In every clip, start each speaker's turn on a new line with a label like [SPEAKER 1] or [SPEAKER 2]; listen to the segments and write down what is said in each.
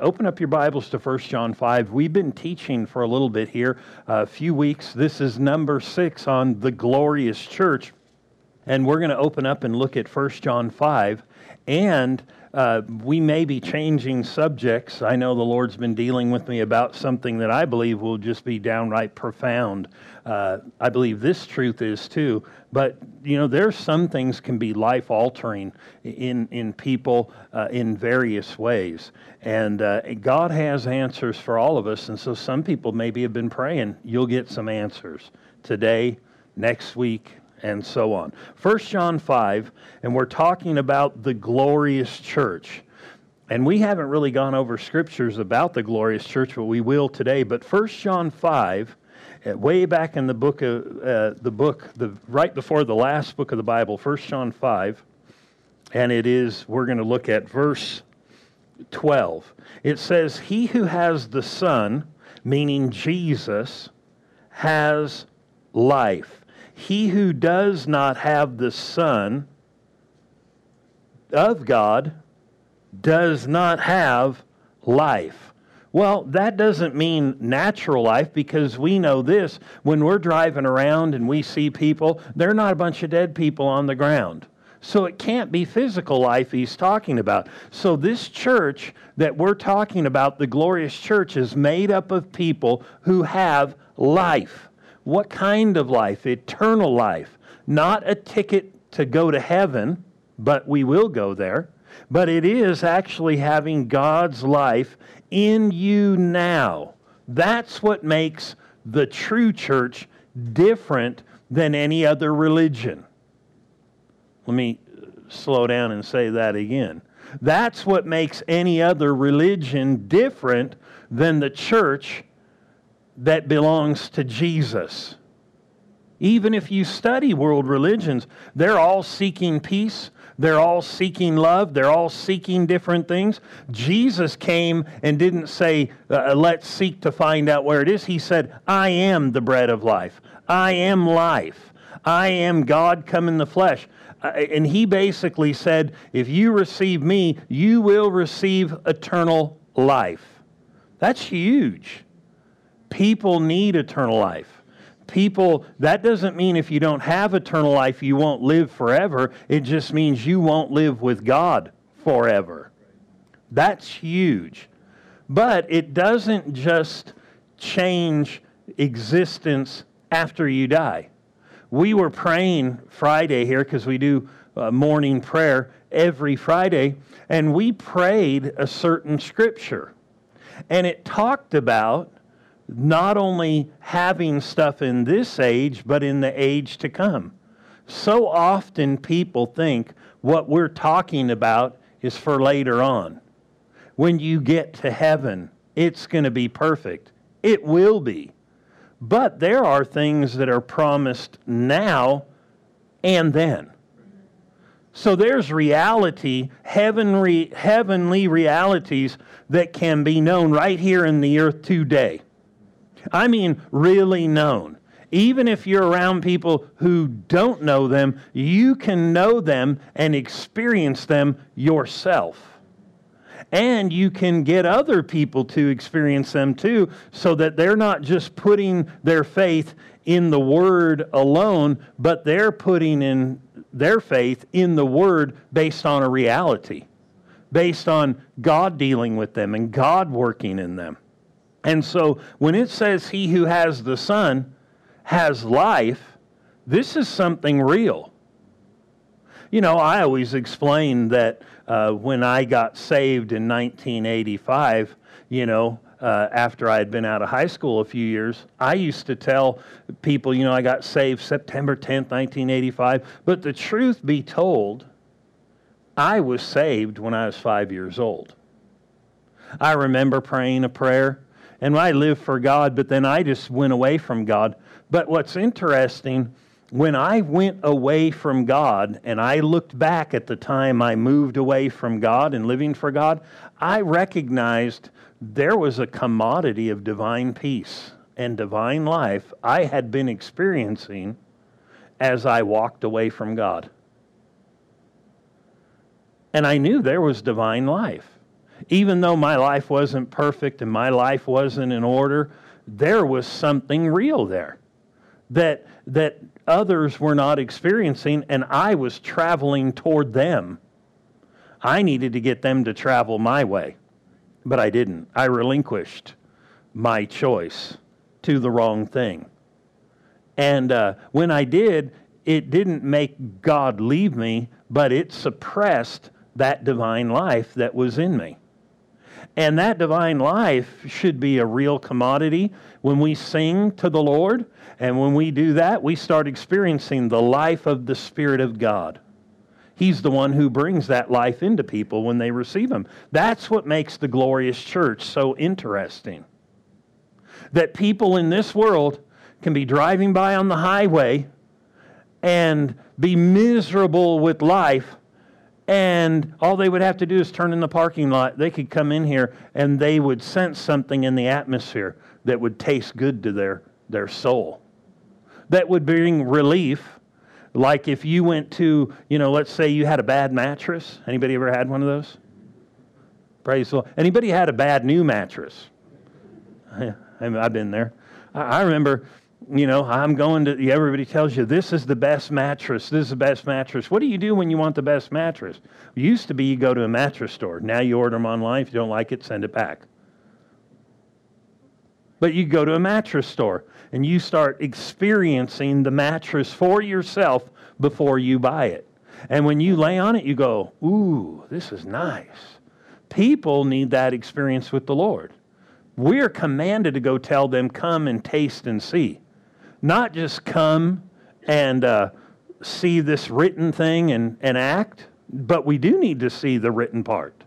[SPEAKER 1] Open up your Bibles to 1 John 5. We've been teaching for a little bit here, uh, a few weeks. This is number six on the glorious church. And we're going to open up and look at 1 John 5. And uh, we may be changing subjects. I know the Lord's been dealing with me about something that I believe will just be downright profound. Uh, I believe this truth is too. But you know, there's some things can be life altering in in people uh, in various ways, and uh, God has answers for all of us. And so, some people maybe have been praying. You'll get some answers today, next week, and so on. 1 John 5, and we're talking about the glorious church. And we haven't really gone over scriptures about the glorious church, but we will today. But 1 John 5, uh, way back in the book of uh, the book, the, right before the last book of the Bible, 1 John 5, and it is, we're going to look at verse 12. It says, He who has the Son, meaning Jesus, has life. He who does not have the Son of God does not have life. Well, that doesn't mean natural life because we know this. When we're driving around and we see people, they're not a bunch of dead people on the ground. So it can't be physical life he's talking about. So this church that we're talking about, the glorious church, is made up of people who have life. What kind of life? Eternal life. Not a ticket to go to heaven, but we will go there. But it is actually having God's life in you now. That's what makes the true church different than any other religion. Let me uh, slow down and say that again. That's what makes any other religion different than the church that belongs to Jesus. Even if you study world religions, they're all seeking peace. They're all seeking love. They're all seeking different things. Jesus came and didn't say, uh, let's seek to find out where it is. He said, I am the bread of life. I am life. I am God come in the flesh. Uh, and he basically said, if you receive me, you will receive eternal life. That's huge. People need eternal life. People, that doesn't mean if you don't have eternal life, you won't live forever. It just means you won't live with God forever. That's huge. But it doesn't just change existence after you die. We were praying Friday here because we do uh, morning prayer every Friday, and we prayed a certain scripture. And it talked about not only having stuff in this age, but in the age to come. So often people think what we're talking about is for later on. When you get to heaven, it's going to be perfect. It will be. But there are things that are promised now and then. So there's reality, heavenly, heavenly realities that can be known right here in the earth today. I mean, really known. Even if you're around people who don't know them, you can know them and experience them yourself. And you can get other people to experience them too, so that they're not just putting their faith in the Word alone, but they're putting in their faith in the Word based on a reality, based on God dealing with them and God working in them. And so when it says he who has the Son has life, this is something real. You know, I always explain that uh, when I got saved in 1985, you know, uh, after I had been out of high school a few years, I used to tell people, you know, I got saved September 10th, 1985. But the truth be told, I was saved when I was five years old. I remember praying a prayer and I lived for God, but then I just went away from God. But what's interesting, when I went away from God and I looked back at the time I moved away from God and living for God, I recognized there was a commodity of divine peace and divine life I had been experiencing as I walked away from God. And I knew there was divine life. Even though my life wasn't perfect and my life wasn't in order, there was something real there that, that others were not experiencing, and I was traveling toward them. I needed to get them to travel my way, but I didn't. I relinquished my choice to the wrong thing. And uh, when I did, it didn't make God leave me, but it suppressed that divine life that was in me. And that divine life should be a real commodity when we sing to the Lord. And when we do that, we start experiencing the life of the Spirit of God. He's the one who brings that life into people when they receive Him. That's what makes the glorious church so interesting. That people in this world can be driving by on the highway and be miserable with life and all they would have to do is turn in the parking lot. They could come in here and they would sense something in the atmosphere that would taste good to their, their soul. That would bring relief. Like if you went to, you know, let's say you had a bad mattress. Anybody ever had one of those? Praise the Lord. Anybody had a bad new mattress? I've been there. I remember you know, I'm going to, everybody tells you this is the best mattress. This is the best mattress. What do you do when you want the best mattress? It used to be you go to a mattress store. Now you order them online. If you don't like it, send it back. But you go to a mattress store and you start experiencing the mattress for yourself before you buy it. And when you lay on it, you go, Ooh, this is nice. People need that experience with the Lord. We're commanded to go tell them, Come and taste and see not just come and uh, see this written thing and, and act, but we do need to see the written part.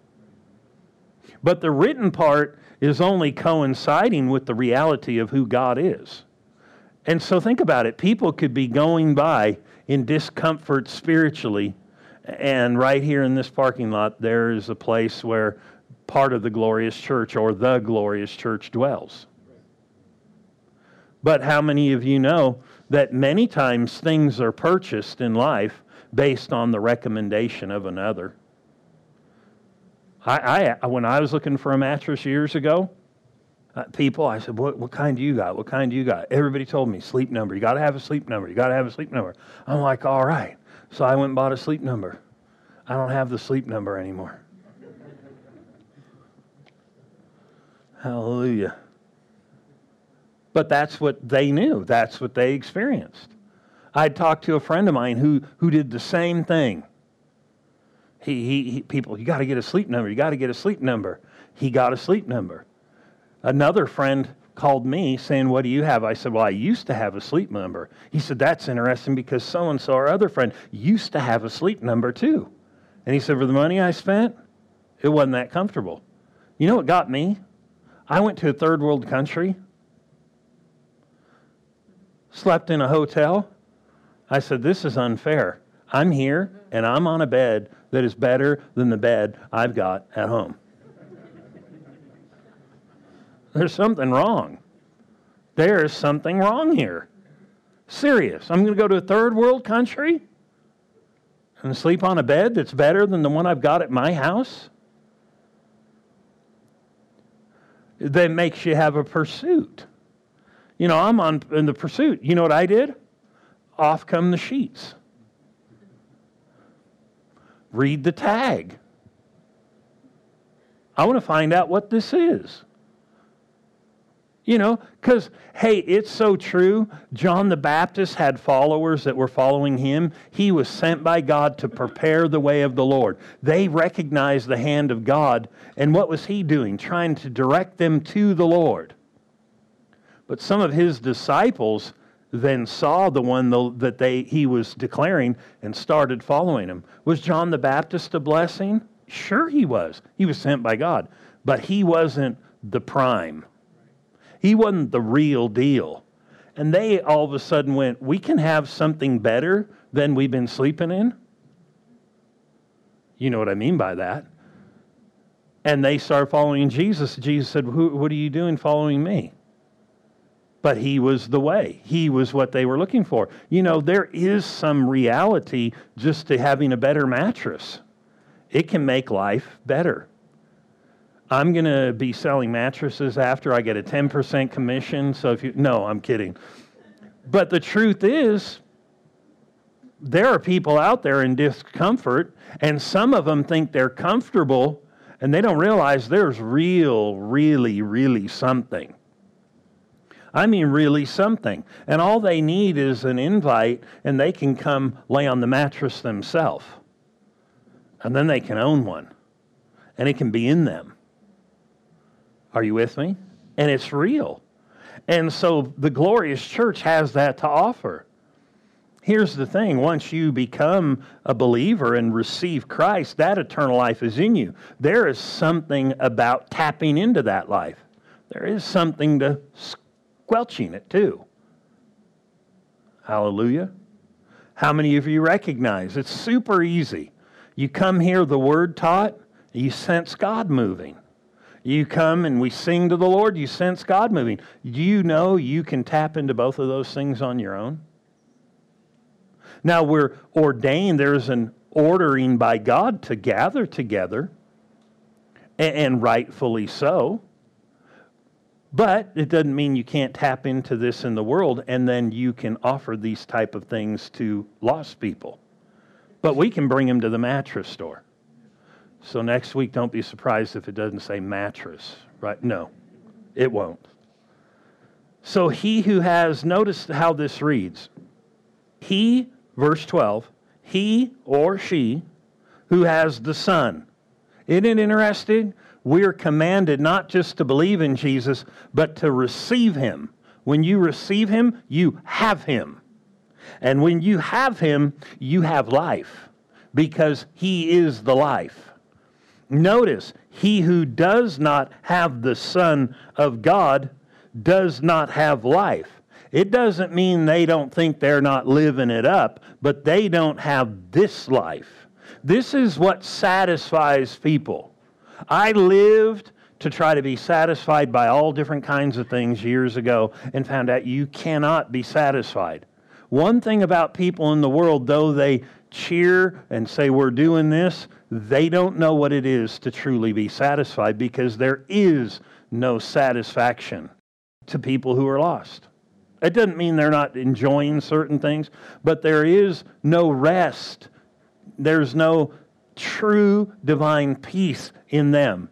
[SPEAKER 1] But the written part is only coinciding with the reality of who God is. And so think about it. People could be going by in discomfort spiritually, and right here in this parking lot, there is a place where part of the glorious church or the glorious church dwells. But how many of you know that many times things are purchased in life based on the recommendation of another? I, I when I was looking for a mattress years ago, uh, people, I said, what, what kind do you got? What kind do you got? Everybody told me, sleep number. You got to have a sleep number. You got to have a sleep number. I'm like, all right. So I went and bought a sleep number. I don't have the sleep number anymore. Hallelujah. But that's what they knew, that's what they experienced. I talked to a friend of mine who, who did the same thing. He, he, he people, you got to get a sleep number. You got to get a sleep number. He got a sleep number. Another friend called me saying, What do you have? I said, Well, I used to have a sleep number. He said, That's interesting because so and so, our other friend, used to have a sleep number too. And he said, For the money I spent, it wasn't that comfortable. You know what got me? I went to a third world country slept in a hotel. I said, This is unfair. I'm here and I'm on a bed that is better than the bed I've got at home. There's something wrong. There's something wrong here. Serious. I'm going to go to a third world country and sleep on a bed that's better than the one I've got at my house? That makes you have a pursuit. You know, I'm on in the pursuit. You know what I did? Off come the sheets. Read the tag. I want to find out what this is. You know, because, hey, it's so true. John the Baptist had followers that were following him. He was sent by God to prepare the way of the Lord. They recognized the hand of God. And what was he doing? Trying to direct them to the Lord. But some of his disciples then saw the one that they, he was declaring and started following him. Was John the Baptist a blessing? Sure, he was. He was sent by God. But he wasn't the prime, he wasn't the real deal. And they all of a sudden went, We can have something better than we've been sleeping in. You know what I mean by that. And they started following Jesus. Jesus said, What are you doing following me? But he was the way. He was what they were looking for. You know, there is some reality just to having a better mattress. It can make life better. I'm going to be selling mattresses after I get a 10% commission. So if you, no, I'm kidding. But the truth is, there are people out there in discomfort, and some of them think they're comfortable, and they don't realize there's real, really, really something. I mean, really something. And all they need is an invite, and they can come lay on the mattress themselves. And then they can own one, and it can be in them. Are you with me? And it's real. And so the glorious church has that to offer. Here's the thing once you become a believer and receive Christ, that eternal life is in you. There is something about tapping into that life, there is something to squelching it too. Hallelujah. How many of you recognize it's super easy? You come here, the word taught, you sense God moving. You come and we sing to the Lord, you sense God moving. Do you know you can tap into both of those things on your own? Now we're ordained, there's an ordering by God to gather together, and rightfully so. But it doesn't mean you can't tap into this in the world and then you can offer these type of things to lost people. But we can bring them to the mattress store. So next week, don't be surprised if it doesn't say mattress, right? No, it won't. So he who has, noticed how this reads. He, verse 12, he or she who has the Son. Isn't it interesting? We are commanded not just to believe in Jesus, but to receive him. When you receive him, you have him. And when you have him, you have life because he is the life. Notice, he who does not have the Son of God does not have life. It doesn't mean they don't think they're not living it up, but they don't have this life. This is what satisfies people. I lived to try to be satisfied by all different kinds of things years ago and found out you cannot be satisfied. One thing about people in the world, though they cheer and say, We're doing this, they don't know what it is to truly be satisfied because there is no satisfaction to people who are lost. It doesn't mean they're not enjoying certain things, but there is no rest. There's no true divine peace in them.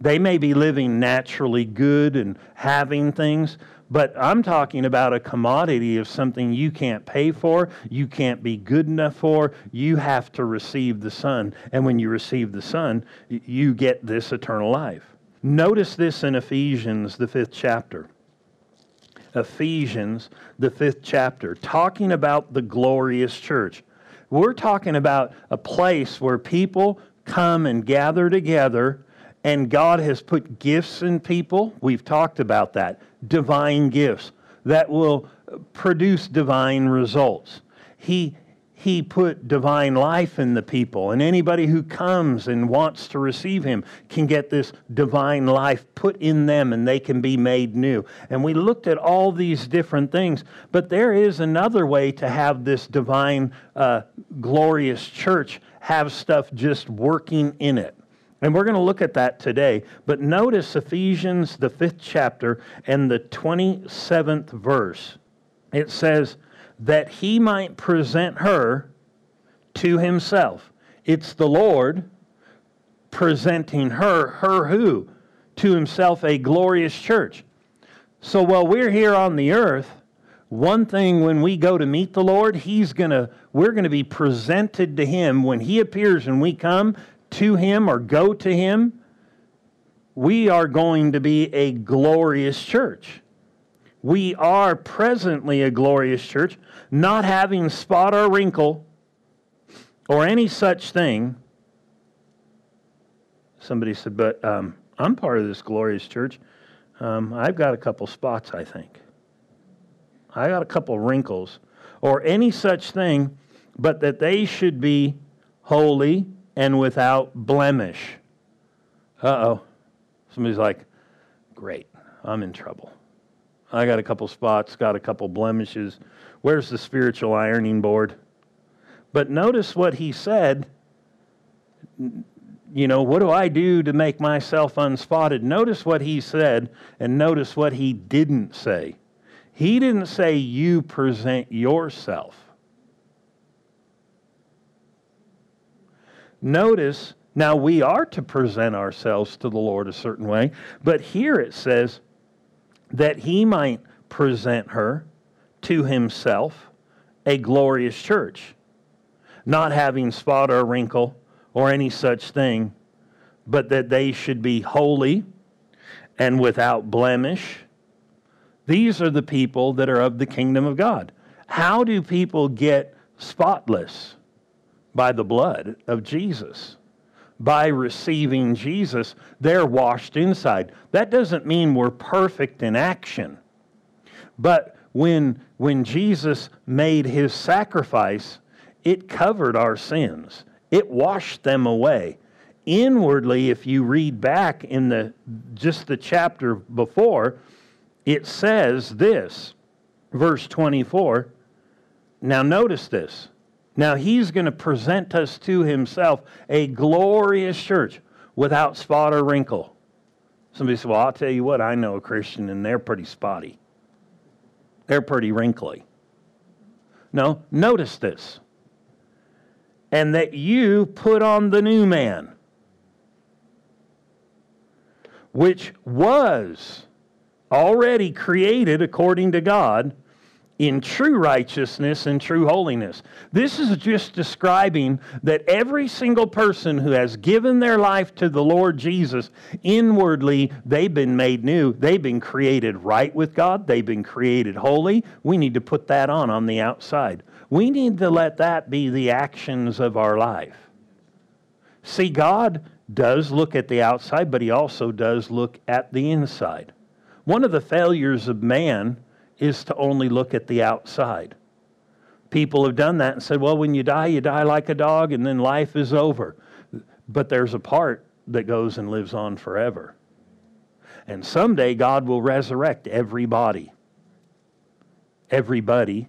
[SPEAKER 1] They may be living naturally good and having things, but I'm talking about a commodity of something you can't pay for, you can't be good enough for. You have to receive the Son. And when you receive the Son, you get this eternal life. Notice this in Ephesians, the fifth chapter. Ephesians, the fifth chapter, talking about the glorious church. We're talking about a place where people come and gather together, and God has put gifts in people. We've talked about that. Divine gifts that will produce divine results. He, he put divine life in the people, and anybody who comes and wants to receive Him can get this divine life put in them and they can be made new. And we looked at all these different things, but there is another way to have this divine, uh, glorious church have stuff just working in it. And we're going to look at that today. But notice Ephesians, the fifth chapter, and the 27th verse. It says, that he might present her to himself. It's the Lord presenting her, her who? To himself a glorious church. So while we're here on the earth, one thing when we go to meet the Lord, he's to we're to be presented to him when he appears and we come to him or go to him. We are going to be a glorious church. We are presently a glorious church, not having spot or wrinkle or any such thing. Somebody said, but um, I'm part of this glorious church. Um, I've got a couple spots, I think. I got a couple wrinkles or any such thing, but that they should be holy and without blemish. Uh oh. Somebody's like, great, I'm in trouble. I got a couple spots, got a couple blemishes. Where's the spiritual ironing board? But notice what he said you know, what do I do to make myself unspotted? Notice what he said and notice what he didn't say. He didn't say, You present yourself. Notice, now we are to present ourselves to the Lord a certain way, but here it says that he might present her to himself a glorious church, not having spot or wrinkle or any such thing, but that they should be holy and without blemish. These are the people that are of the kingdom of God. How do people get spotless? By the blood of Jesus. By receiving Jesus, they're washed inside. That doesn't mean we're perfect in action. But when, when Jesus made his sacrifice, it covered our sins it washed them away. Inwardly, if you read back in the just the chapter before, it says this, verse 24. Now notice this. Now he's going to present us to himself a glorious church without spot or wrinkle. Somebody said, Well, I'll tell you what, I know a Christian and they're pretty spotty. They're pretty wrinkly. No, notice this and that you put on the new man, which was already created according to God in true righteousness and true holiness. This is just describing that every single person who has given their life to the Lord Jesus, inwardly, they've been made new. They've been created right with God. They've been created holy. We need to put that on on the outside. We need to let that be the actions of our life. See, God does look at the outside, but He also does look at the inside. One of the failures of man is to only look at the outside. People have done that and said, well, when you die, you die like a dog, and then life is over. But there's a part that goes and lives on forever. And someday God will resurrect everybody. Everybody,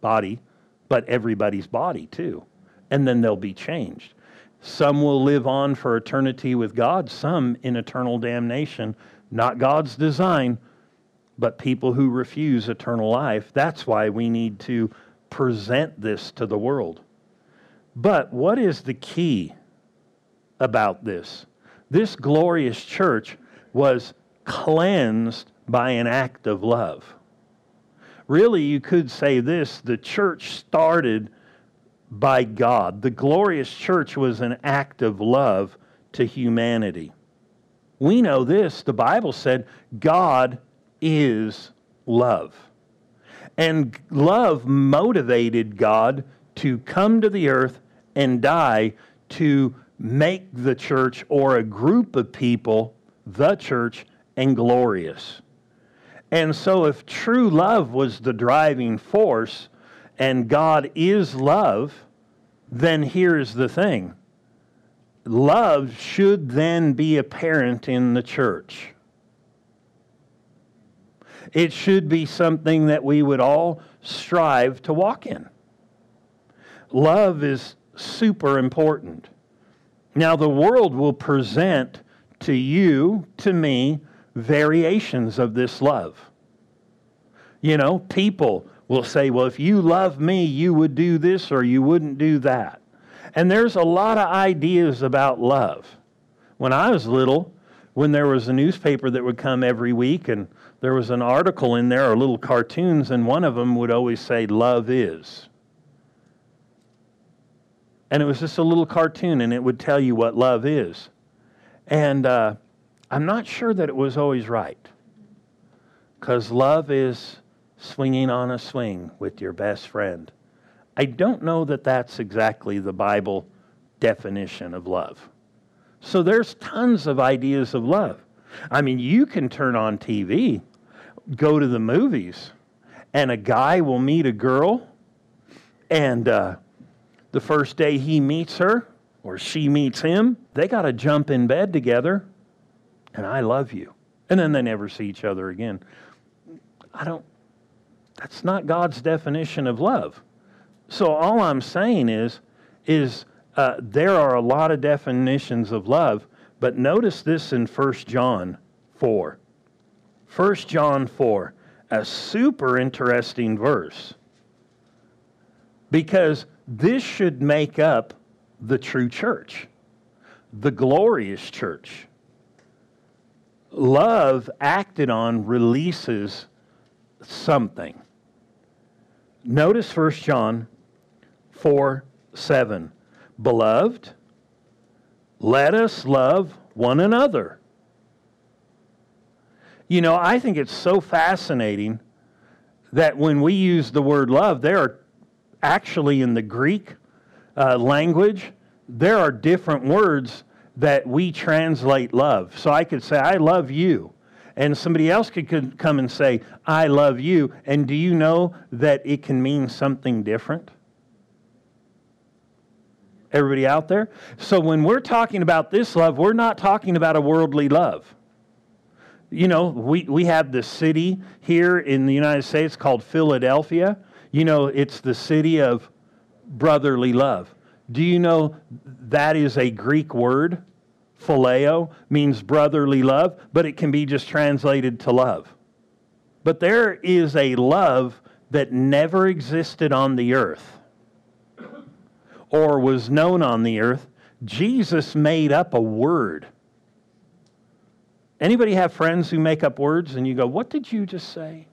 [SPEAKER 1] body, but everybody's body too. And then they'll be changed. Some will live on for eternity with God, some in eternal damnation. Not God's design, but people who refuse eternal life. That's why we need to present this to the world. But what is the key about this? This glorious church was cleansed by an act of love really, you could say this the church started by God. The glorious church was an act of love to humanity. We know this. The Bible said God is love. And love motivated God to come to the earth and die to make the church or a group of people, the church, and glorious. And so, if true love was the driving force and God is love, then here's the thing love should then be apparent in the church. It should be something that we would all strive to walk in. Love is super important. Now, the world will present to you, to me, variations of this love. You know, people will say, well, if you love me, you would do this or you wouldn't do that. And there's a lot of ideas about love. When I was little, when there was a newspaper that would come every week and there was an article in there or little cartoons, and one of them would always say, Love is. And it was just a little cartoon, and it would tell you what love is. And uh, I'm not sure that it was always right. Because love is swinging on a swing with your best friend. I don't know that that's exactly the Bible definition of love. So there's tons of ideas of love. I mean, you can turn on TV, go to the movies, and a guy will meet a girl, and uh, the first day he meets her or she meets him, they got to jump in bed together and I love you. And then they never see each other again. I don't, that's not God's definition of love. So all I'm saying is, is uh, there are a lot of definitions of love, but notice this in 1 John 4. 1 John 4, a super interesting verse. Because this should make up the true church, the glorious church. Love acted on releases something. Notice 1 John 4 7. Beloved, let us love one another. You know, I think it's so fascinating that when we use the word love, there are actually in the Greek uh, language, there are different words that we translate love. So I could say, I love you. And somebody else could, could come and say, I love you. And do you know that it can mean something different? Everybody out there? So when we're talking about this love, we're not talking about a worldly love. You know, we, we have the city here in the United States called Philadelphia. You know, it's the city of brotherly love. Do you know that is a Greek word? Phileo means brotherly love, but it can be just translated to love. But there is a love that never existed on the earth or was known on the earth. Jesus made up a word. Anybody have friends who make up words and you go, What did you just say?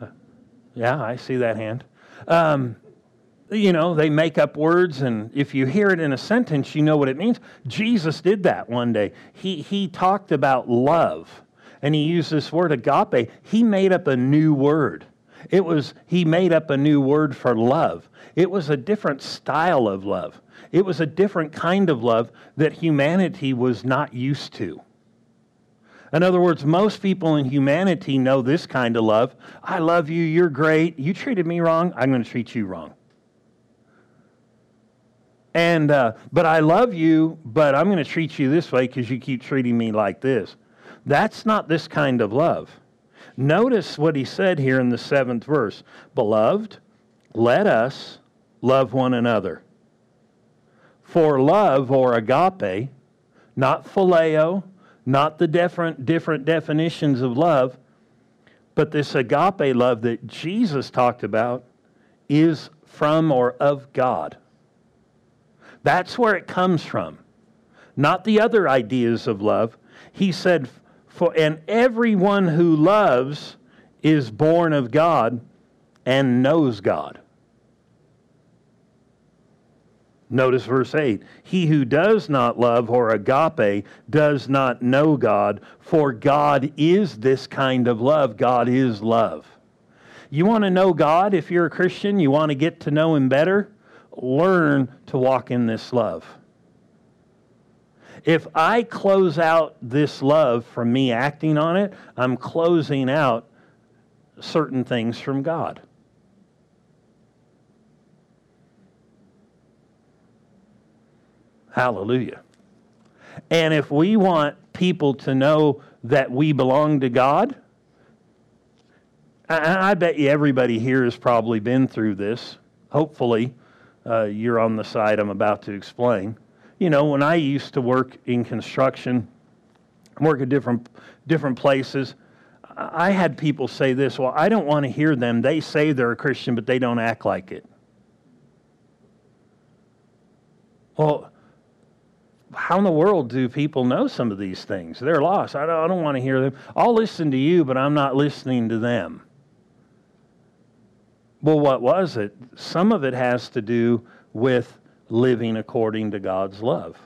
[SPEAKER 1] Uh, yeah, I see that hand. Um, you know, they make up words, and if you hear it in a sentence, you know what it means. Jesus did that one day. He, he talked about love, and he used this word agape. He made up a new word. It was, he made up a new word for love. It was a different style of love. It was a different kind of love that humanity was not used to. In other words, most people in humanity know this kind of love. I love you, you're great. You treated me wrong, I'm going to treat you wrong. And, uh, but I love you, but I'm going to treat you this way because you keep treating me like this. That's not this kind of love. Notice what he said here in the seventh verse Beloved, let us love one another. For love, or agape, not phileo, not the different, different definitions of love, but this agape love that Jesus talked about is from or of God. That's where it comes from, not the other ideas of love. He said, For and everyone who loves is born of God and knows God. Notice verse 8 He who does not love or agape does not know God, for God is this kind of love. God is love. You want to know God if you're a Christian? You want to get to know Him better? learn to walk in this love. If I close out this love from me acting on it, I'm closing out certain things from God. Hallelujah. And if we want people to know that we belong to God, I, I bet you everybody here has probably been through this, hopefully uh, you're on the side I'm about to explain. You know, when I used to work in construction, work at different different places, I had people say this. Well, I don't want to hear them. They say they're a Christian, but they don't act like it. Well, how in the world do people know some of these things? They're lost. I don't, I don't want to hear them. I'll listen to you, but I'm not listening to them. Well, what was it? Some of it has to do with living according to God's love.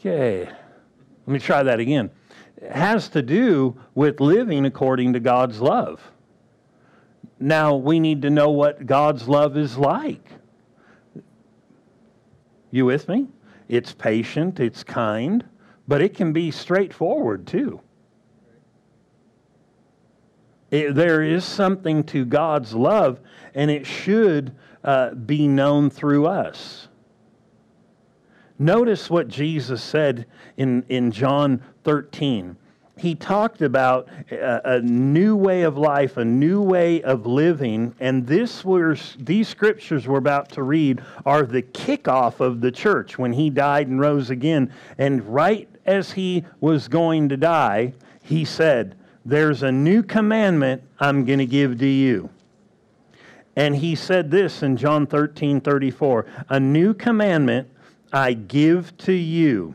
[SPEAKER 1] Okay, let me try that again. It has to do with living according to God's love. Now, we need to know what God's love is like. You with me? It's patient, it's kind, but it can be straightforward too. It, there is something to God's love, and it should uh, be known through us. Notice what Jesus said in, in John 13. he talked about a, a, new way of life, a new way of living, and this was these scriptures we're about to read are the kickoff of the church when he died and rose again. And right as he was going to die, he said, "There's a new commandment I'm going to give to you." And he said this in John 13, 34, "A new commandment I give to you."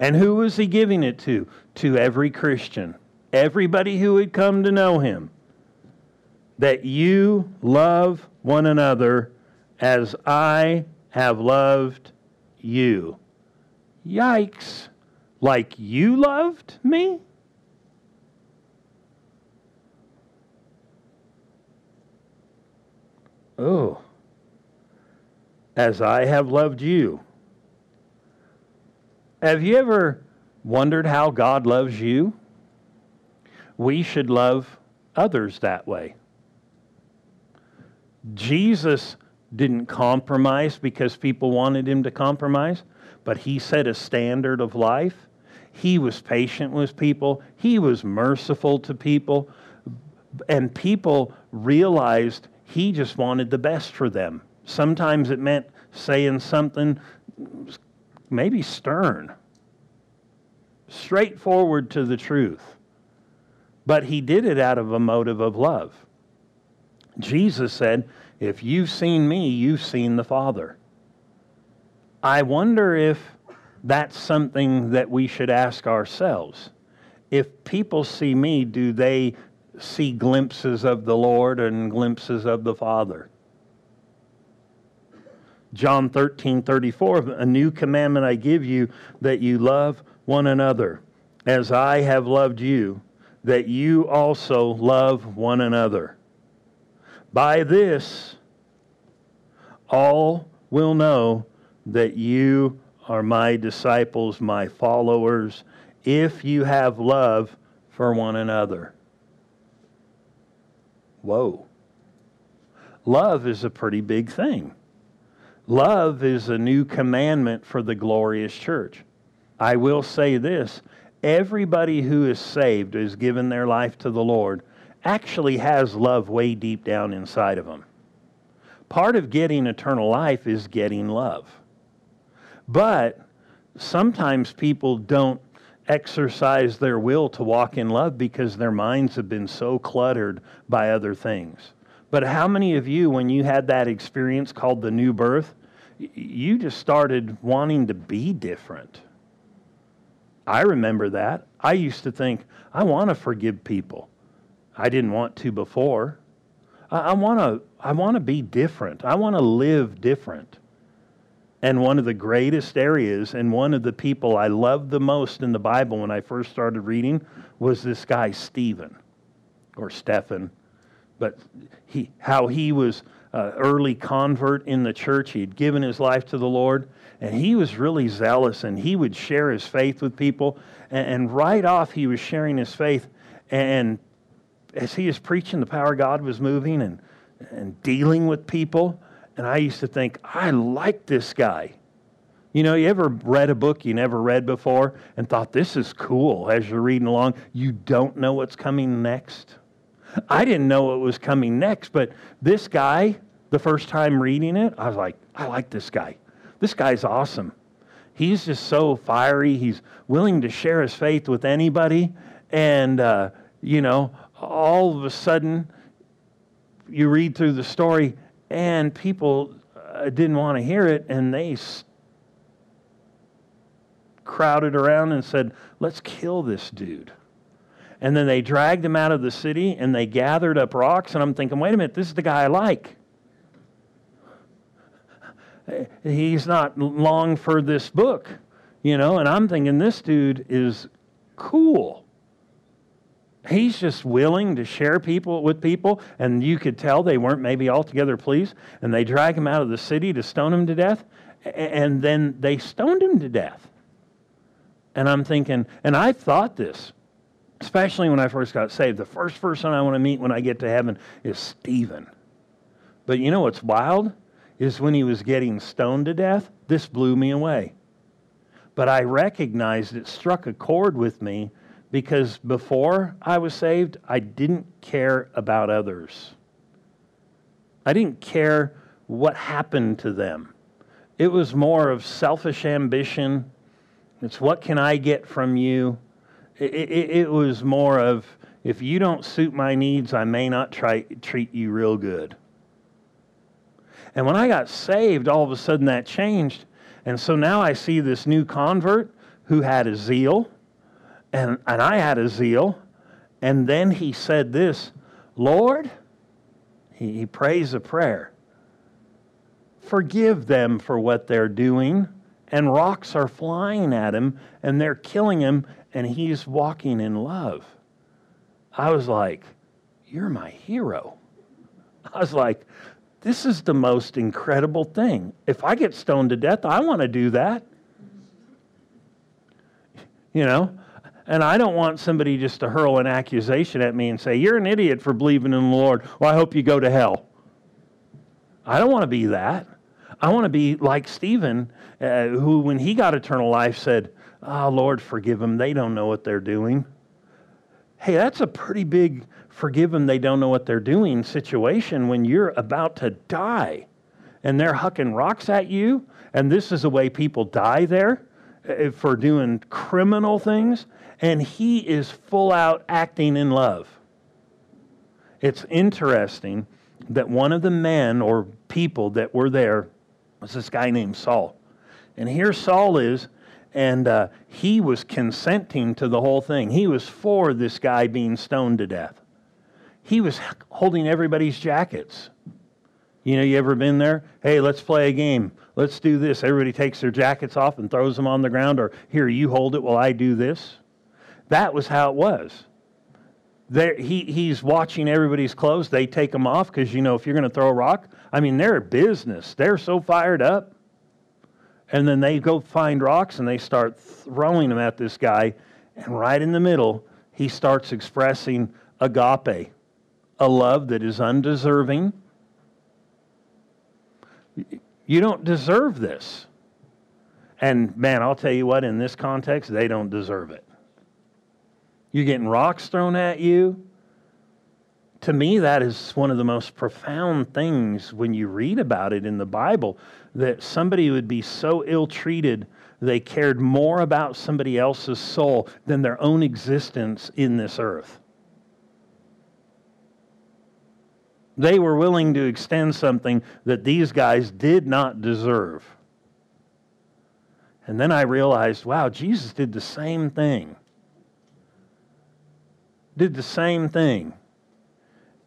[SPEAKER 1] And who was he giving it to? To every Christian, everybody who had come to know him. That you love one another as I have loved you. Yikes. Like you loved me? Oh. As I have loved you. Have you ever wondered how God loves you? We should love others that way. Jesus didn't compromise because people wanted him to compromise, but he set a standard of life. He was patient with people, he was merciful to people, and people realized he just wanted the best for them. Sometimes it meant saying something maybe stern, straightforward to the truth. But he did it out of a motive of love. Jesus said, If you've seen me, you've seen the Father. I wonder if that's something that we should ask ourselves. If people see me, do they see glimpses of the Lord and glimpses of the Father? John 13, 34, a new commandment I give you that you love one another as I have loved you, that you also love one another. By this, all will know that you are my disciples, my followers, if you have love for one another. Whoa. Love is a pretty big thing. Love is a new commandment for the glorious church. I will say this everybody who is saved, has given their life to the Lord, actually has love way deep down inside of them. Part of getting eternal life is getting love. But sometimes people don't exercise their will to walk in love because their minds have been so cluttered by other things. But how many of you, when you had that experience called the new birth, you just started wanting to be different? I remember that. I used to think, I want to forgive people. I didn't want to before. I, want to I want to be different. I want to live different. And one of the greatest areas, and one of the people I loved the most in the Bible when I first started reading, was this guy, Stephen, or Stephen, but he, how he was an early convert in the church. He had given his life to the Lord, and he was really zealous, and he would share his faith with people. And, and right off, he was sharing his faith, and as he was preaching, the power of God was moving and, and dealing with people. And I used to think, I like this guy. You know, you ever read a book you never read before and thought, this is cool as you're reading along? You don't know what's coming next. I didn't know what was coming next, but this guy, the first time reading it, I was like, I like this guy. This guy's awesome. He's just so fiery. He's willing to share his faith with anybody. And, uh, you know, all of a sudden, you read through the story, and people uh, didn't want to hear it, and they crowded around and said, Let's kill this dude. And then they dragged him out of the city and they gathered up rocks. And I'm thinking, wait a minute, this is the guy I like. He's not long for this book, you know. And I'm thinking, this dude is cool. He's just willing to share people with people, and you could tell they weren't maybe altogether pleased. And they drag him out of the city to stone him to death, and then they stoned him to death. And I'm thinking, and I thought this especially when I first got saved, the first person I want to meet when I get to heaven is Stephen. But you know what's wild? Is when he was getting stoned to death, this blew me away. But I recognized it struck a chord with me because before I was saved, I didn't care about others. I didn't care what happened to them. It was more of selfish ambition. It's what can I get from you? It, it, it was more of if you don't suit my needs, I may not try, treat you real good. And when I got saved, all of a sudden that changed. And so now I see this new convert who had a zeal, and, and I had a zeal. And then he said this Lord, he, he prays a prayer, forgive them for what they're doing. And rocks are flying at him, and they're killing him, and he's walking in love. I was like, You're my hero. I was like, This is the most incredible thing. If I get stoned to death, I want to do that. You know? And I don't want somebody just to hurl an accusation at me and say, You're an idiot for believing in the Lord. Well, I hope you go to hell. I don't want to be that. I want to be like Stephen, uh, who, when he got eternal life, said, Oh, Lord, forgive them. They don't know what they're doing. Hey, that's a pretty big forgive them, they don't know what they're doing situation when you're about to die and they're hucking rocks at you. And this is the way people die there for doing criminal things. And he is full out acting in love. It's interesting that one of the men or people that were there was this guy named Saul. And here Saul is, and uh, he was consenting to the whole thing. He was for this guy being stoned to death. He was holding everybody's jackets. You know, you ever been there? Hey, let's play a game. Let's do this. Everybody takes their jackets off and throws them on the ground, or here, you hold it while I do this. That was how it was. There, he, he's watching everybody's clothes. They take them off because, you know, if you're going to throw a rock, I mean, they're a business. They're so fired up. And then they go find rocks and they start throwing them at this guy. And right in the middle, he starts expressing agape, a love that is undeserving. You don't deserve this. And man, I'll tell you what, in this context, they don't deserve it. You're getting rocks thrown at you. To me, that is one of the most profound things when you read about it in the Bible that somebody would be so ill treated, they cared more about somebody else's soul than their own existence in this earth. They were willing to extend something that these guys did not deserve. And then I realized wow, Jesus did the same thing did the same thing.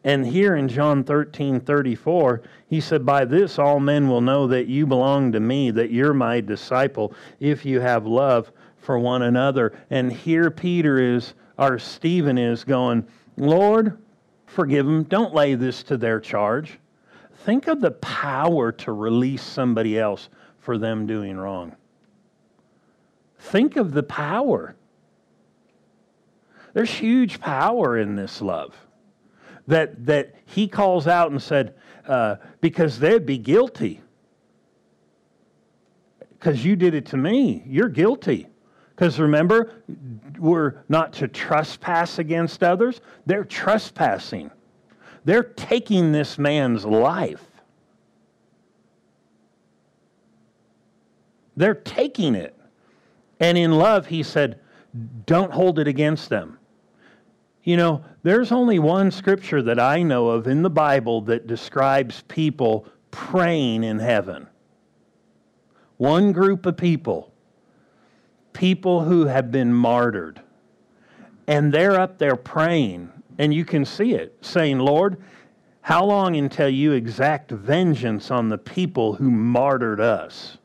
[SPEAKER 1] And here in John 13 34, he said, By this all men will know that you belong to me, that you're my disciple, if you have love for one another. And here Peter is, or Stephen is going, Lord, forgive them. Don't lay this to their charge. Think of the power to release somebody else for them doing wrong. Think of the power. There's huge power in this love that, that he calls out and said, uh, because they'd be guilty. Because you did it to me. You're guilty. Because remember, we're not to trespass against others. They're trespassing. They're taking this man's life. They're taking it. And in love, he said, don't hold it against them. You know, there's only one scripture that I know of in the Bible that describes people praying in heaven. One group of people, people who have been martyred. And they're up there praying, and you can see it, saying, Lord, how long until you exact vengeance on the people who martyred us?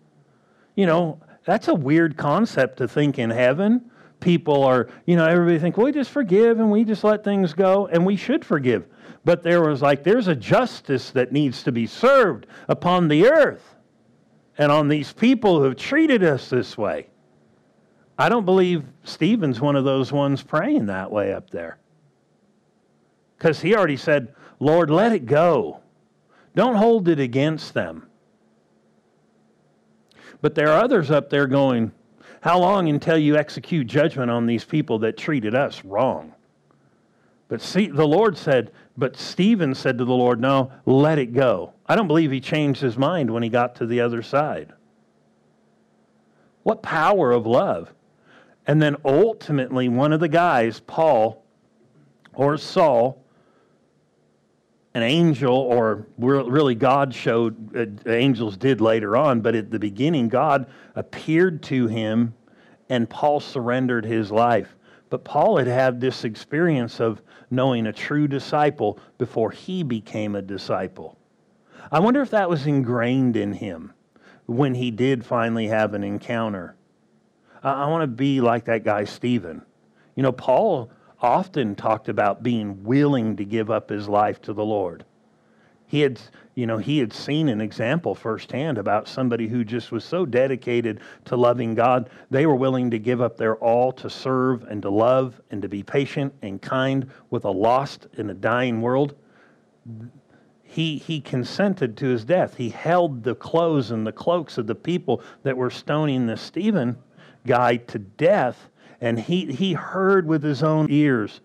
[SPEAKER 1] You know, that's a weird concept to think in heaven people are, you know, everybody think, well, we just forgive and we just let things go, and we should forgive. But there was like, there's a justice that needs to be served upon the earth and on these people who have treated us this way. I don't believe Stephen's one of those ones praying that way up there. Because he already said, Lord, let it go. Don't hold it against them. But there are others up there going, How long until you execute judgment on these people that treated us wrong? But see, the Lord said, but Stephen said to the Lord, No, let it go. I don't believe he changed his mind when he got to the other side. What power of love. And then ultimately, one of the guys, Paul or Saul, an angel, or really God showed, uh, angels did later on, but at the beginning, God appeared to him and Paul surrendered his life. But Paul had had this experience of knowing a true disciple before he became a disciple. I wonder if that was ingrained in him when he did finally have an encounter. I, want to be like that guy, Stephen. You know, Paul often talked about being willing to give up his life to the Lord. He had, you know, he had seen an example firsthand about somebody who just was so dedicated to loving God, they were willing to give up their all to serve and to love and to be patient and kind with a lost and a dying world. He, he consented to his death. He held the clothes and the cloaks of the people that were stoning the Stephen guy to death, and he, he heard with his own ears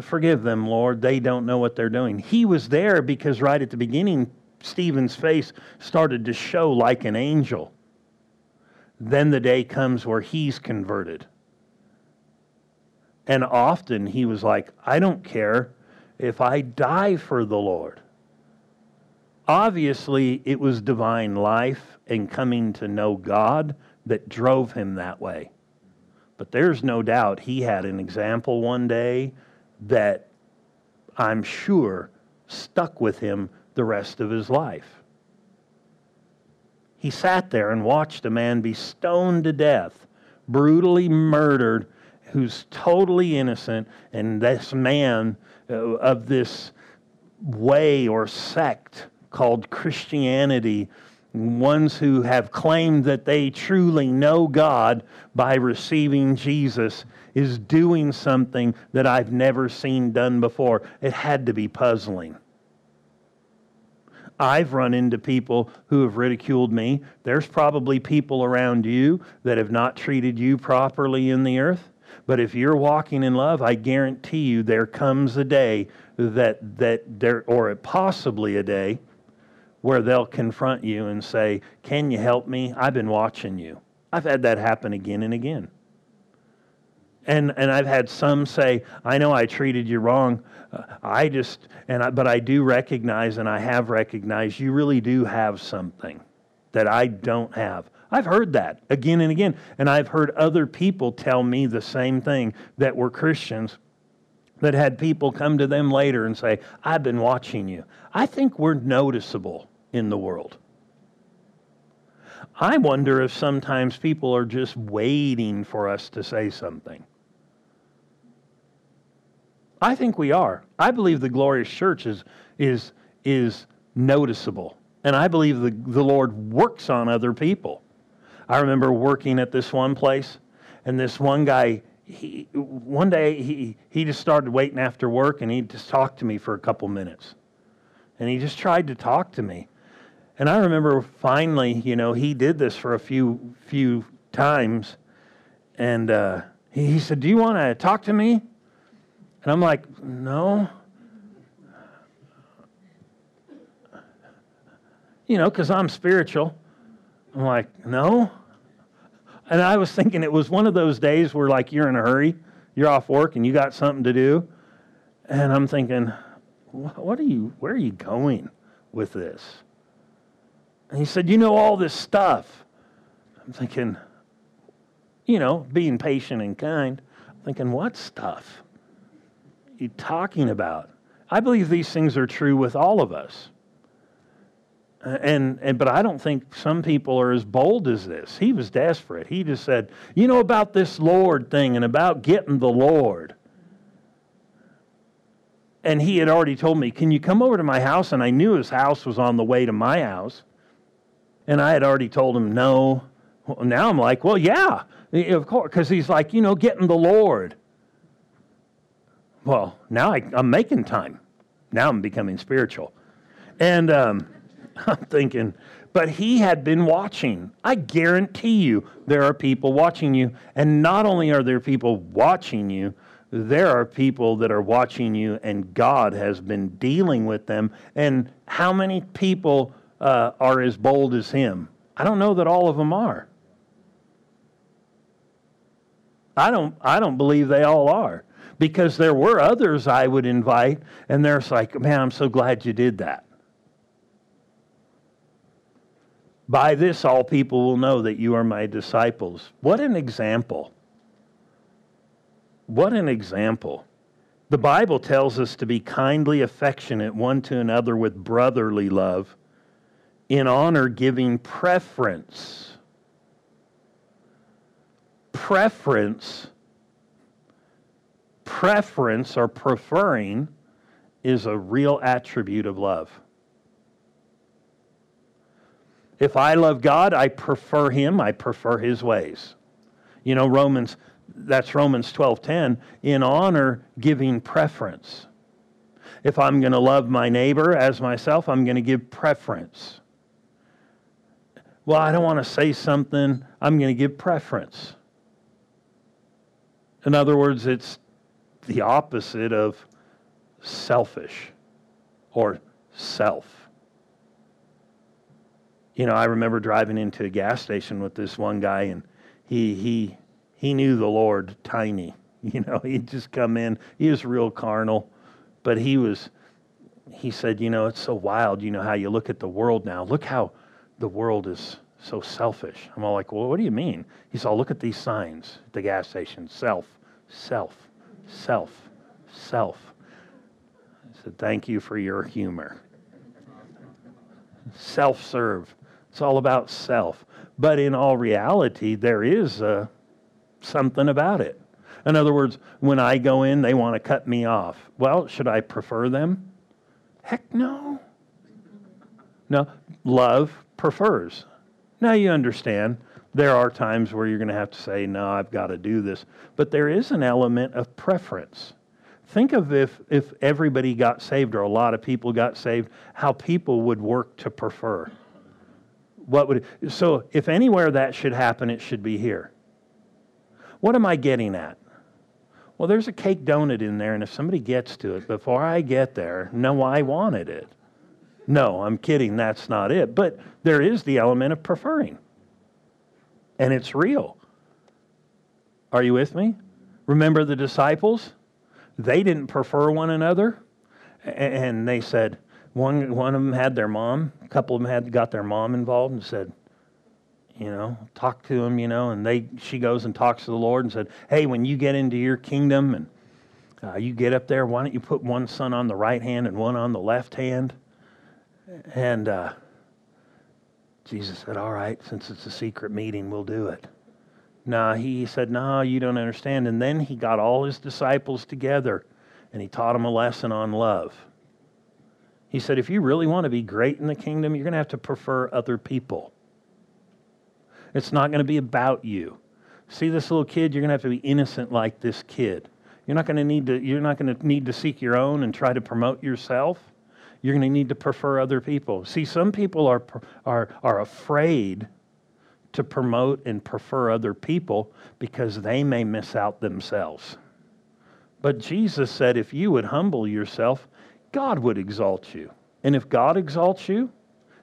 [SPEAKER 1] Forgive them, Lord. They don't know what they're doing. He was there because right at the beginning, Stephen's face started to show like an angel. Then the day comes where he's converted. And often he was like, I don't care if I die for the Lord. Obviously, it was divine life and coming to know God that drove him that way. But there's no doubt he had an example one day that I'm sure stuck with him the rest of his life. He sat there and watched a man be stoned to death, brutally murdered, who's totally innocent, and this man uh, of this way or sect called Christianity ones who have claimed that they truly know God by receiving Jesus is doing something that I've never seen done before. It had to be puzzling. I've run into people who have ridiculed me. There's probably people around you that have not treated you properly in the earth. But if you're walking in love, I guarantee you there comes a day that that there or possibly a day where they'll confront you and say, Can you help me? I've been watching you. I've had that happen again and again. And, and I've had some say, I know I treated you wrong. Uh, I just, and I, but I do recognize and I have recognized you really do have something that I don't have. I've heard that again and again. And I've heard other people tell me the same thing that were Christians that had people come to them later and say, I've been watching you. I think we're noticeable in the world. I wonder if sometimes people are just waiting for us to say something. I think we are. I believe the glorious church is, is, is noticeable. And I believe the, the Lord works on other people. I remember working at this one place, and this one guy, he, one day he, he just started waiting after work and he just talked to me for a couple minutes. And he just tried to talk to me. And I remember finally, you know, he did this for a few few times, and uh, he, he said, "Do you want to talk to me?" And I'm like, "No." You know, because I'm spiritual. I'm like, "No." And I was thinking it was one of those days where, like, you're in a hurry, you're off work, and you got something to do, and I'm thinking, "What are you? Where are you going with this?" And he said, You know all this stuff. I'm thinking, you know, being patient and kind. I'm thinking, What stuff? Are you talking about? I believe these things are true with all of us. And, and but I don't think some people are as bold as this. He was desperate. He just said, "You know about this Lord thing and about getting the Lord." And he had already told me, "Can you come over to my house?" And I knew his house was on the way to my house. And I had already told him no. Well, now I'm like, well, yeah, of course, because he's like, you know, getting the Lord. Well, now I, am making time. Now I'm becoming spiritual. And um, I'm thinking, But he had been watching. I guarantee you there are people watching you. And not only are there people watching you, there are people that are watching you, and God has been dealing with them. And how many people uh, are as bold as him? I don't know that all of them are. I don't, I don't believe they all are because there were others I would invite, and they're like, man, I'm so glad you did that. By this, all people will know that you are my disciples. What an example! What an example. The Bible tells us to be kindly affectionate one to another with brotherly love, in honor giving preference. Preference, preference or preferring is a real attribute of love. If I love God, I prefer him, I prefer his ways. You know, Romans that's Romans 12:10, in honor giving preference. If I'm going to love my neighbor as myself, I'm going to give preference. Well, I don't want to say something, I'm going to give preference. In other words, it's the opposite of selfish or self. You know, I remember driving into a gas station with this one guy, and he he he knew the Lord tiny. You know, he'd just come in. He was real carnal, but he was. He said, you know, it's so wild. You know how you look at the world now. Look how the world is so selfish. I'm all like, well, what do you mean? He said, look at these signs at the gas station: self, self, self, self. I said, thank you for your humor. Self-serve. It's all about self. But in all reality, there is uh, something about it. In other words, when I go in, they want to cut me off. Well, should I prefer them? Heck no. No, love prefers. Now you understand there are times where you're going to have to say, no, I've got to do this. But there is an element of preference. Think of if, if everybody got saved or a lot of people got saved, how people would work to prefer what would so if anywhere that should happen it should be here what am i getting at well there's a cake donut in there and if somebody gets to it before i get there no i wanted it no i'm kidding that's not it. But there is the element of preferring. And it's real. Are you with me? Remember the disciples? They didn't prefer one another. And they said one, one of them had their mom, a couple of them had got their mom involved and said, you know, talk to him, you know, and they she goes and talks to the Lord and said, hey, when you get into your kingdom and uh, you get up there, why don't you put one son on the right hand and one on the left hand? And uh, Jesus said, all right, since it's a secret meeting, we'll do it. No, he said, no, you don't understand. And then he got all his disciples together and he taught them a lesson on love. He said, if you really want to be great in the kingdom, you're going to have to prefer other people. It's not going to be about you. See this little kid, you're going to have to be innocent like this kid. You're not going to need to you're not going to need to seek your own and try to promote yourself. You're going to need to prefer other people. See, some people are are are afraid to promote and prefer other people because they may miss out themselves. But Jesus said if you would humble yourself, God would exalt you. And if God exalts you,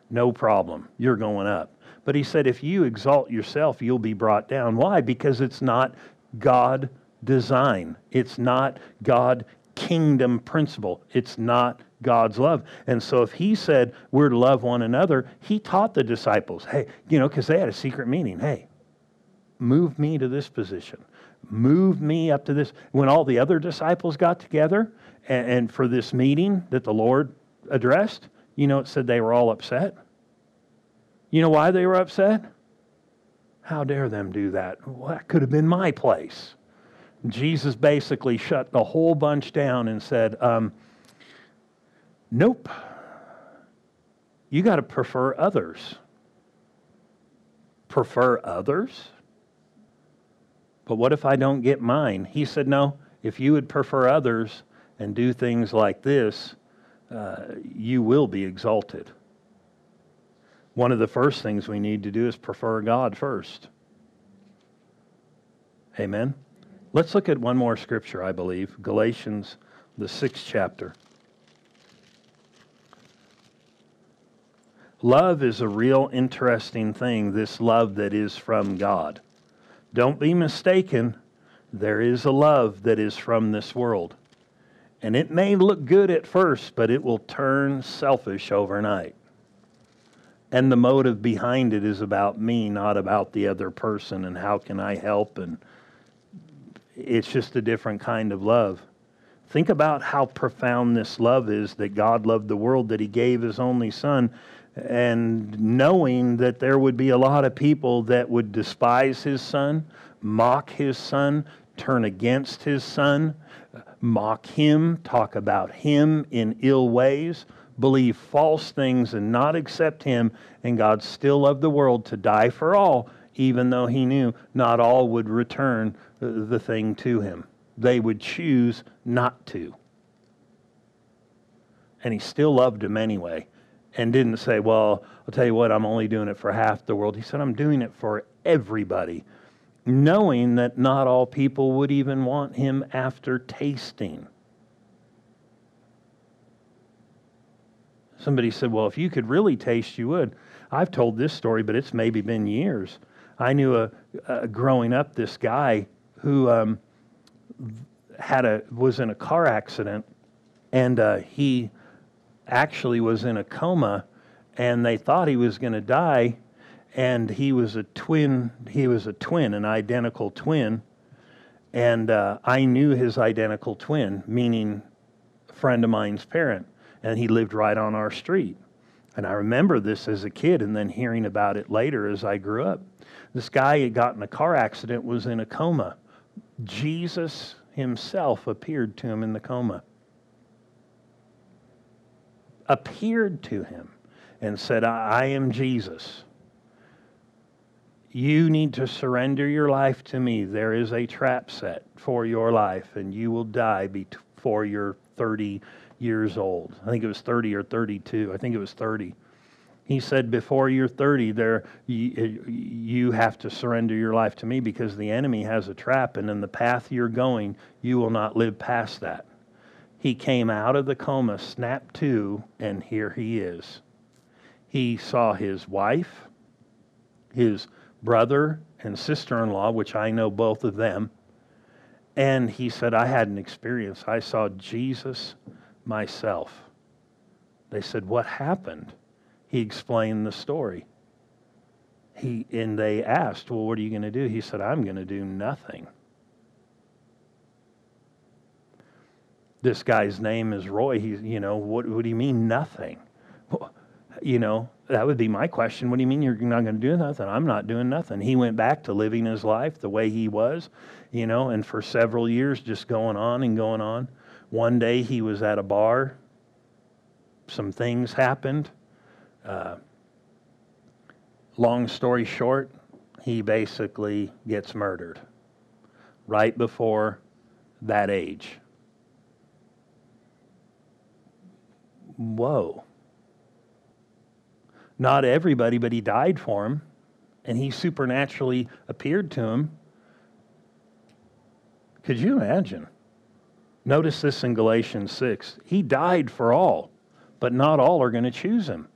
[SPEAKER 1] no problem. You're going up. But he said, if you exalt yourself, you'll be brought down. Why? Because it's not God design. It's not God kingdom principle. It's not God's love. And so if he said we're to love one another, he taught the disciples, hey, you know, because they had a secret meaning. Hey, move me to this position. Move me up to this. When all the other disciples got together, and, and for this meeting that the Lord addressed, you know, it said they were all upset. You know why they were upset? How dare them do that? Well, that could have been my place. Jesus basically shut the whole bunch down and said, um, Nope. You got to prefer others. Prefer others? But what if I don't get mine? He said, No, if you would prefer others, and do things like this, uh, you will be exalted. one of the first things we need to do is prefer God first. Amen. Let's look at one more scripture, I believe Galatians, the sixth chapter. Love is a real interesting thing, this love that is from God. Don't be mistaken, there is a love that is from this world. And it may look good at first, but it will turn selfish overnight. And the motive behind it is about me, not about the other person and how can I help. And it's just a different kind of love. Think about how profound this love is that God loved the world, that He gave His only Son and knowing that there would be a lot of people that would despise his son, mock his son, turn against his son, mock him, talk about him in ill ways, believe false things, and not accept him, and God still loved the world to die for all, even though he knew not all would return uh, the thing to him. They would choose not to. And he still loved him anyway and didn't say, Well, I'll tell you what, I'm only doing it for half the world. He said, I'm doing it for everybody, knowing that not all people would even want him after tasting. Somebody said, Well, if you could really taste, you would. I've told this story, but it's maybe been years. I knew a, a growing up this guy who um, had a was in a car accident, and uh, he actually was in a coma and they thought he was going to die and he was a twin he was a twin an identical twin and uh, i knew his identical twin meaning a friend of mine's parent and he lived right on our street. And i remember this as a kid and then hearing about it later as i grew up. This guy had gotten a car accident was in a coma. Jesus himself appeared to him in the coma appeared to him and said, I, am Jesus. You need to surrender your life to me. There is a trap set for your life, and you will die before you're 30 years old. I think it was 30 or 32. I think it was 30. He said, Before you're 30, there, you, you have to surrender your life to me because the enemy has a trap, and in the path you're going, you will not live past that. He came out of the coma, snapped to, and here he is. He saw his wife, his brother and sister in law, which I know both of them. And he said, I had an experience. I saw Jesus myself. They said, What happened? He explained the story. He, and they asked, Well, what are you going to do? He said, I'm going to do nothing. This guy's name is Roy. He's, you know, what, what do you mean nothing? Well, you know, that would be my question. What do you mean you're not going to do nothing? I'm not doing nothing. He went back to living his life the way he was, you know, and for several years just going on and going on. One day he was at a bar. Some things happened. Uh, long story short, he basically gets murdered right before that age. Whoa. Not everybody, but he died for him, and he supernaturally appeared to him. Could you imagine? Notice this in Galatians 6. He died for all, but not all are going to choose him.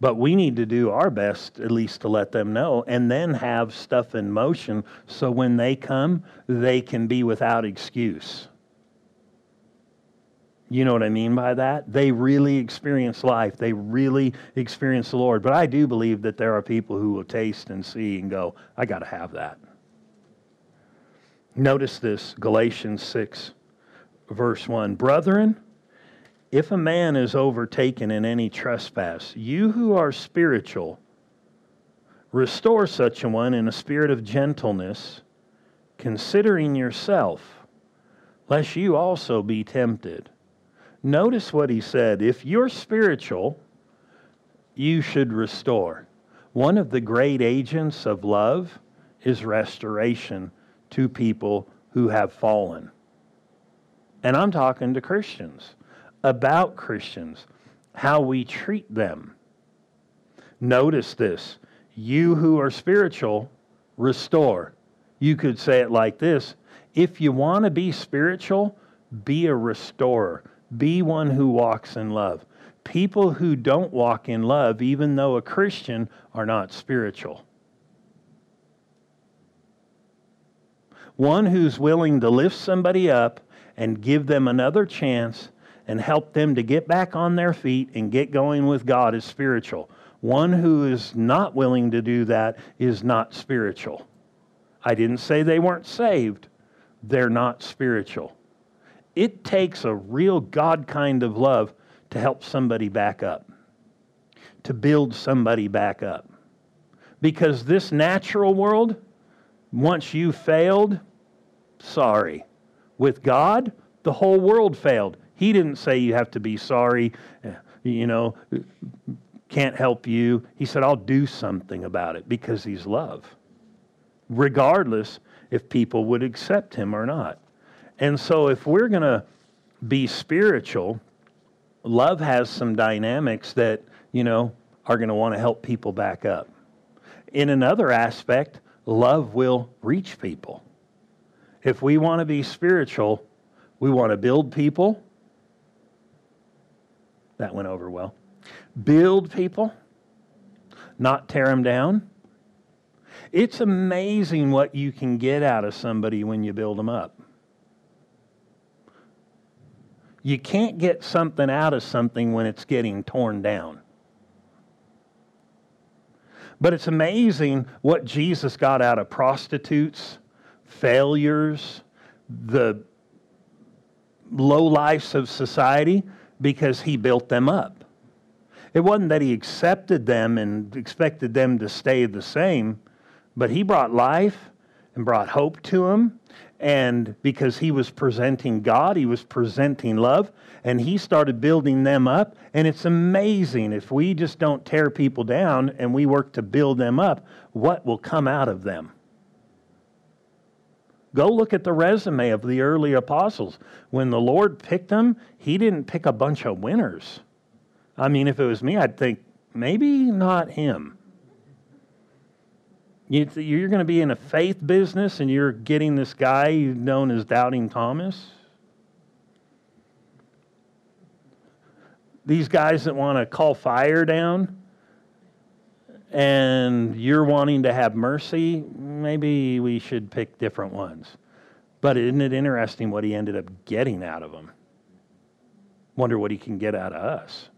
[SPEAKER 1] But we need to do our best, at least to let them know, and then have stuff in motion so when they come, they can be without excuse. You know what I mean by that? They really experience life. They really experience the Lord. But I do believe that there are people who will taste and see and go, I got to have that. Notice this Galatians 6, verse 1. Brethren, if a man is overtaken in any trespass, you who are spiritual, restore such a one in a spirit of gentleness, considering yourself, lest you also be tempted. Notice what he said. If you're spiritual, you should restore. One of the great agents of love is restoration to people who have fallen. And I'm talking to Christians. about Christians, how we treat them. Notice this you who are spiritual, restore. You could say it like this if you want to be spiritual, be a restorer, be one who walks in love. People who don't walk in love, even though a Christian, are not spiritual. One who's willing to lift somebody up and give them another chance and help them to get back on their feet and get going with God is spiritual. One who is not willing to do that is not spiritual. I didn't say they weren't saved, they're not spiritual. It takes a real God kind of love to help somebody back up, to build somebody back up. Because this natural world, once you failed, sorry. With God, the whole world failed. He didn't say you have to be sorry, eh, you know, can't help you. He said, I'll do something about it because He's love, regardless if people would accept Him or not. And so, if we're going to be spiritual, love has some dynamics that, you know, are going to want to help people back up. In another aspect, love will reach people. If we want to be spiritual, we want to build people. That went over well. Build people, not tear them down. It's amazing what you can get out of somebody when you build them up. You can't get something out of something when it's getting torn down. But it's amazing what Jesus got out of prostitutes, failures, the low lives of society, because he built them up. It wasn't that he accepted them and expected them to stay the same, but he brought life and brought hope to them and because he was presenting God, he was presenting love, and he started building them up. And it's amazing if we just don't tear people down and we work to build them up, what will come out of them? Go look at the resume of the early apostles. When the Lord picked them, he didn't pick a bunch of winners. I mean, if it was me, I'd think maybe not him. You, are going to be in a faith business and you're getting this guy known as Doubting Thomas. These guys that want to call fire down and you're wanting to have mercy, maybe we should pick different ones. But isn't it interesting what he ended up getting out of them? Wonder what he can get out of us.